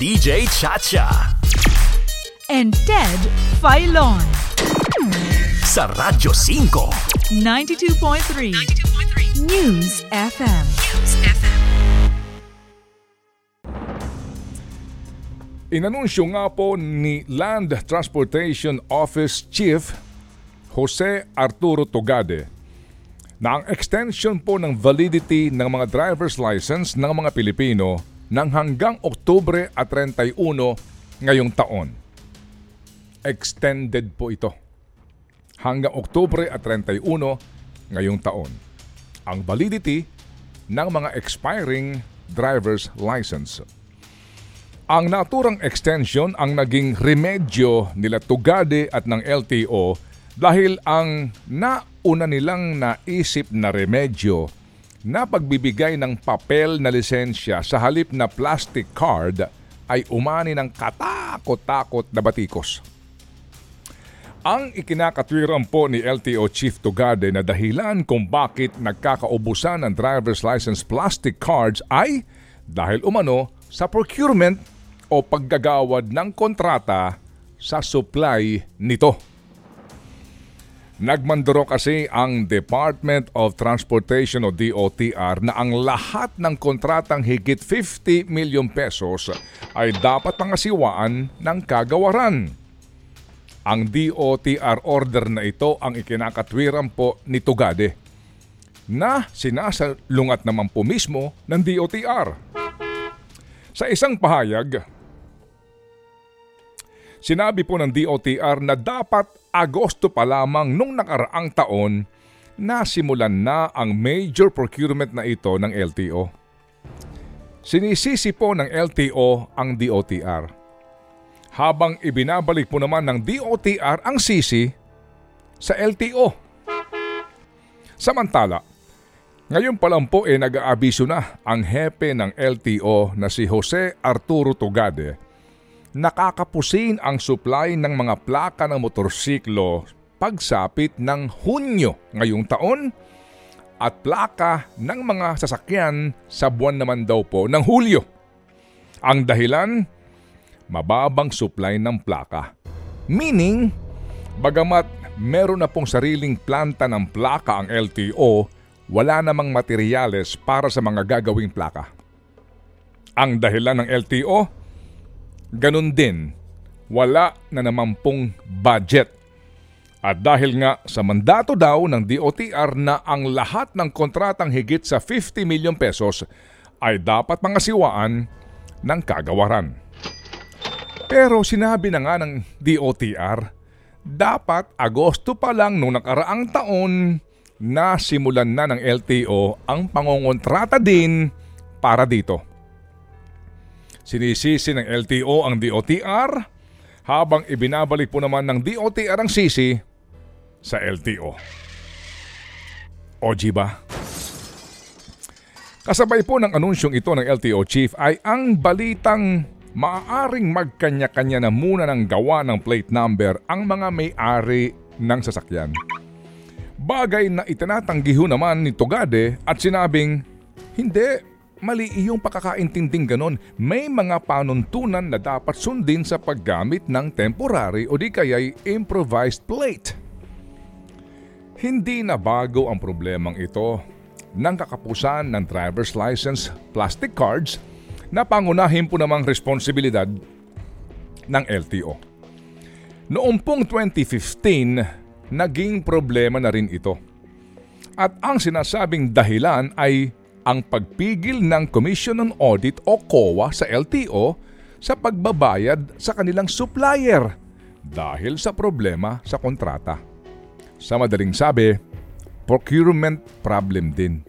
DJ Chacha. and Ted Filon. Sa Radyo 5. 92.3 News FM. Inanunsyo nga po ni Land Transportation Office Chief Jose Arturo Togade na ang extension po ng validity ng mga driver's license ng mga Pilipino ng hanggang Oktubre at 31 ngayong taon. Extended po ito. Hanggang Oktubre at 31 ngayong taon. Ang validity ng mga expiring driver's license. Ang naturang extension ang naging remedyo nila Tugade at ng LTO dahil ang nauna nilang naisip na remedyo na pagbibigay ng papel na lisensya sa halip na plastic card ay umani ng katakot-takot na batikos. Ang ikinakatwiran po ni LTO Chief Tugade na dahilan kung bakit nagkakaubusan ng driver's license plastic cards ay dahil umano sa procurement o paggagawad ng kontrata sa supply nito. Nagmanduro kasi ang Department of Transportation o DOTR na ang lahat ng kontratang higit 50 million pesos ay dapat pangasiwaan ng kagawaran. Ang DOTR order na ito ang ikinakatwiran po ni Tugade na sinasalungat naman po mismo ng DOTR. Sa isang pahayag, Sinabi po ng DOTR na dapat Agosto pa lamang nung nakaraang taon nasimulan na ang major procurement na ito ng LTO. Sinisisi po ng LTO ang DOTR. Habang ibinabalik po naman ng DOTR ang sisi sa LTO. Samantala, ngayon pa lang po eh nag-aabiso na ang hepe ng LTO na si Jose Arturo Tugade nakakapusin ang supply ng mga plaka ng motorsiklo pagsapit ng Hunyo ngayong taon at plaka ng mga sasakyan sa buwan naman daw po ng Hulyo. Ang dahilan, mababang supply ng plaka. Meaning, bagamat meron na pong sariling planta ng plaka ang LTO, wala namang materyales para sa mga gagawing plaka. Ang dahilan ng LTO, ganun din, wala na naman pong budget. At dahil nga sa mandato daw ng DOTR na ang lahat ng kontratang higit sa 50 million pesos ay dapat pangasiwaan ng kagawaran. Pero sinabi na nga ng DOTR, dapat Agosto pa lang nung nakaraang taon na simulan na ng LTO ang pangongontrata din para dito. Sinisisi ng LTO ang DOTR habang ibinabalik po naman ng DOTR ang sisi sa LTO. O ba? Kasabay po ng anunsyong ito ng LTO chief ay ang balitang maaaring magkanya-kanya na muna ng gawa ng plate number ang mga may-ari ng sasakyan. Bagay na itinatanggi ho naman ni Togade at sinabing, hindi, Mali iyong pakakaintinding ganon. May mga panuntunan na dapat sundin sa paggamit ng temporary o di kaya'y improvised plate. Hindi na bago ang problemang ito ng kakapusan ng driver's license plastic cards na pangunahin po namang responsibilidad ng LTO. Noong pong 2015, naging problema na rin ito. At ang sinasabing dahilan ay ang pagpigil ng Commission on Audit o COA sa LTO sa pagbabayad sa kanilang supplier dahil sa problema sa kontrata. Sa madaling sabi, procurement problem din.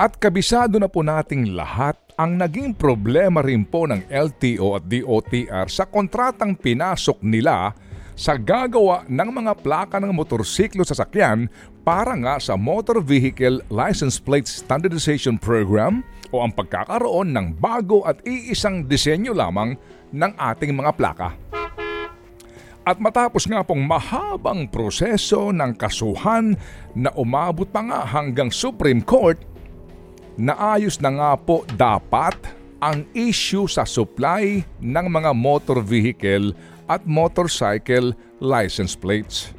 At kabisado na po nating lahat ang naging problema rin po ng LTO at DOTR sa kontratang pinasok nila sa gagawa ng mga plaka ng motorsiklo sa sakyan para nga sa Motor Vehicle License Plate Standardization Program o ang pagkakaroon ng bago at iisang disenyo lamang ng ating mga plaka. At matapos nga pong mahabang proseso ng kasuhan na umabot pa nga hanggang Supreme Court, naayos na nga po dapat ang issue sa supply ng mga motor vehicle at motorcycle license plates.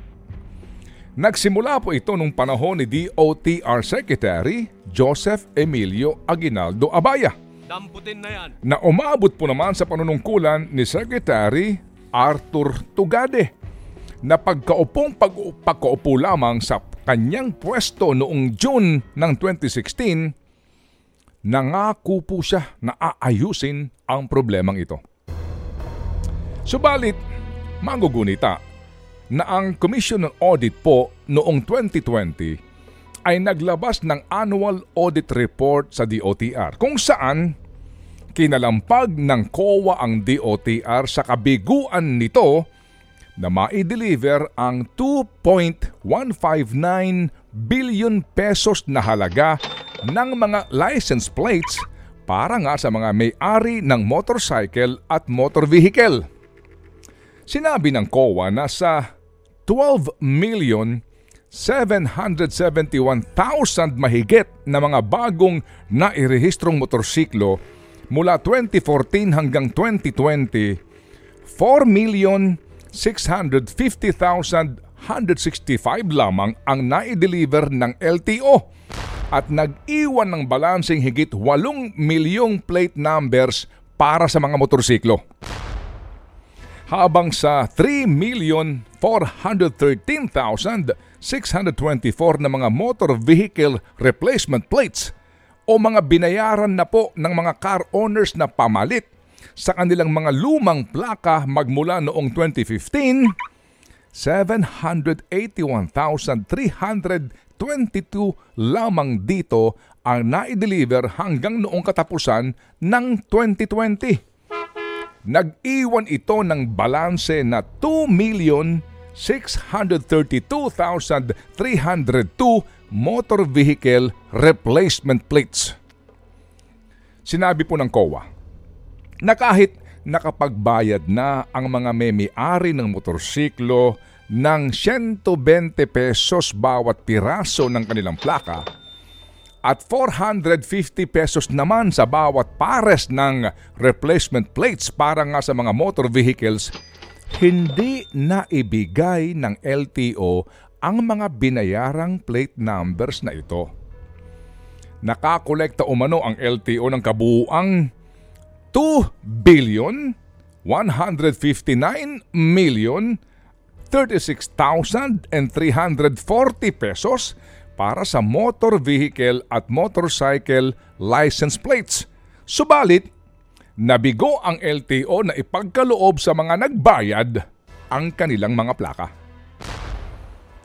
Nagsimula po ito nung panahon ni DOTR Secretary Joseph Emilio Aguinaldo Abaya Damputin na yan. na umabot po naman sa panunungkulan ni Secretary Arthur Tugade na pagkaupong pag pagkaupo lamang sa kanyang pwesto noong June ng 2016, nangako po siya na aayusin ang problemang ito. Subalit, magugunita na ang Commission on Audit po noong 2020 ay naglabas ng annual audit report sa DOTR kung saan kinalampag ng COA ang DOTR sa kabiguan nito na ma-deliver ang 2.159 billion pesos na halaga ng mga license plates para nga sa mga may-ari ng motorcycle at motor vehicle. Sinabi ng COA na sa 12 million 771,000 mahigit na mga bagong nairehistrong motorsiklo mula 2014 hanggang 2020, 4,650,165 lamang ang nai-deliver ng LTO at nag-iwan ng balansing higit 8 milyong plate numbers para sa mga motorsiklo habang sa 3,413,624 na mga motor vehicle replacement plates o mga binayaran na po ng mga car owners na pamalit sa kanilang mga lumang plaka magmula noong 2015, 781,322 lamang dito ang nai-deliver hanggang noong katapusan ng 2020 nag-iwan ito ng balanse na 2,632,302 motor vehicle replacement plates. Sinabi po ng COA na kahit nakapagbayad na ang mga may-ari ng motorsiklo ng 120 pesos bawat piraso ng kanilang plaka, at 450 pesos naman sa bawat pares ng replacement plates para nga sa mga motor vehicles, hindi na ibigay ng LTO ang mga binayarang plate numbers na ito. Nakakolekta umano ang LTO ng kabuuang 2 billion 159 million 36,340 pesos para sa motor vehicle at motorcycle license plates. Subalit, nabigo ang LTO na ipagkaloob sa mga nagbayad ang kanilang mga plaka.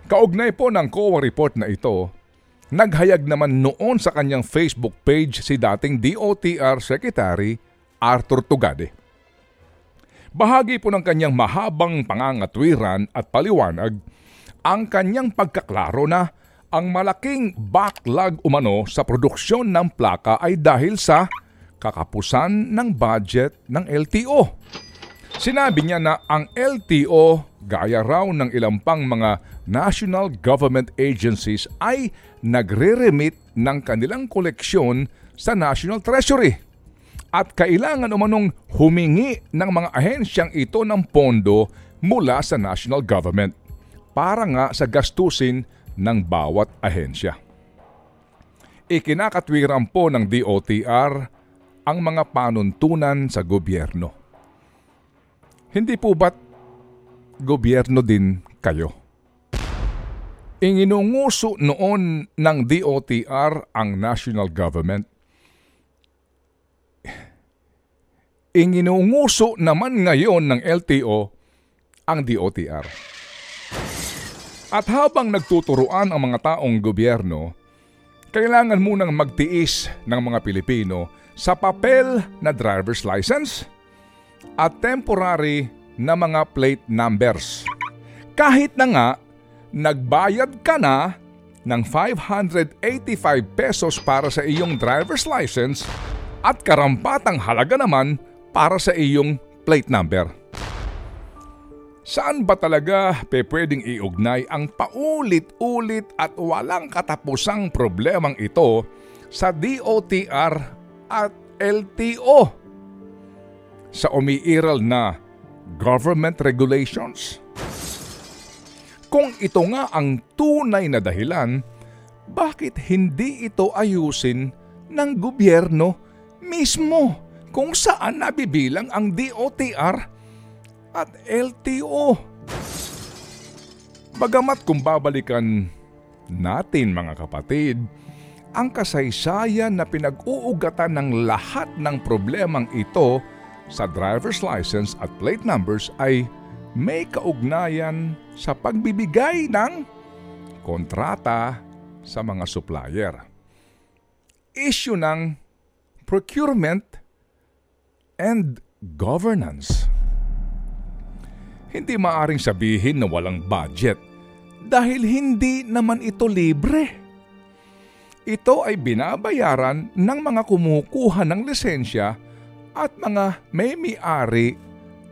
Kaugnay po ng COA report na ito, naghayag naman noon sa kanyang Facebook page si dating DOTR Secretary Arthur Tugade. Bahagi po ng kanyang mahabang pangangatwiran at paliwanag ang kanyang pagkaklaro na ang malaking backlog umano sa produksyon ng plaka ay dahil sa kakapusan ng budget ng LTO. Sinabi niya na ang LTO gaya raw ng ilang pang mga national government agencies ay nagre-remit ng kanilang koleksyon sa National Treasury at kailangan umanong humingi ng mga ahensyang ito ng pondo mula sa national government para nga sa gastusin ng bawat ahensya. Ikinakatwiran po ng DOTR ang mga panuntunan sa gobyerno. Hindi po ba't gobyerno din kayo? Inginunguso noon ng DOTR ang national government. Inginunguso naman ngayon ng LTO ang DOTR. At habang nagtuturuan ang mga taong gobyerno, kailangan munang magtiis ng mga Pilipino sa papel na driver's license at temporary na mga plate numbers. Kahit na nga, nagbayad ka na ng 585 pesos para sa iyong driver's license at karampatang halaga naman para sa iyong plate number. Saan ba talaga pe pwedeng iugnay ang paulit-ulit at walang katapusang problemang ito sa DOTR at LTO sa umiiral na government regulations? Kung ito nga ang tunay na dahilan, bakit hindi ito ayusin ng gobyerno mismo kung saan nabibilang ang DOTR at LTO? Bagamat kung babalikan natin mga kapatid, ang kasaysayan na pinag-uugatan ng lahat ng problemang ito sa driver's license at plate numbers ay may kaugnayan sa pagbibigay ng kontrata sa mga supplier. Issue ng procurement and governance. Hindi maaring sabihin na walang budget dahil hindi naman ito libre. Ito ay binabayaran ng mga kumukuha ng lisensya at mga may-ari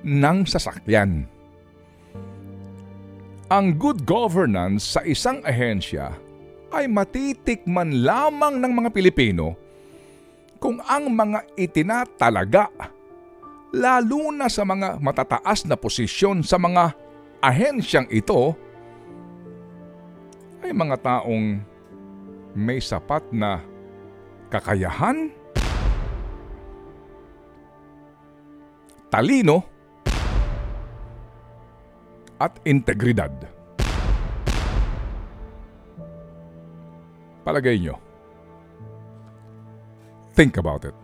ng sasakyan. Ang good governance sa isang ahensya ay matitikman lamang ng mga Pilipino kung ang mga itinatalaga, lalo na sa mga matataas na posisyon sa mga ahensyang ito, ay mga taong may sapat na kakayahan, talino, at integridad. Palagay nyo. Think about it.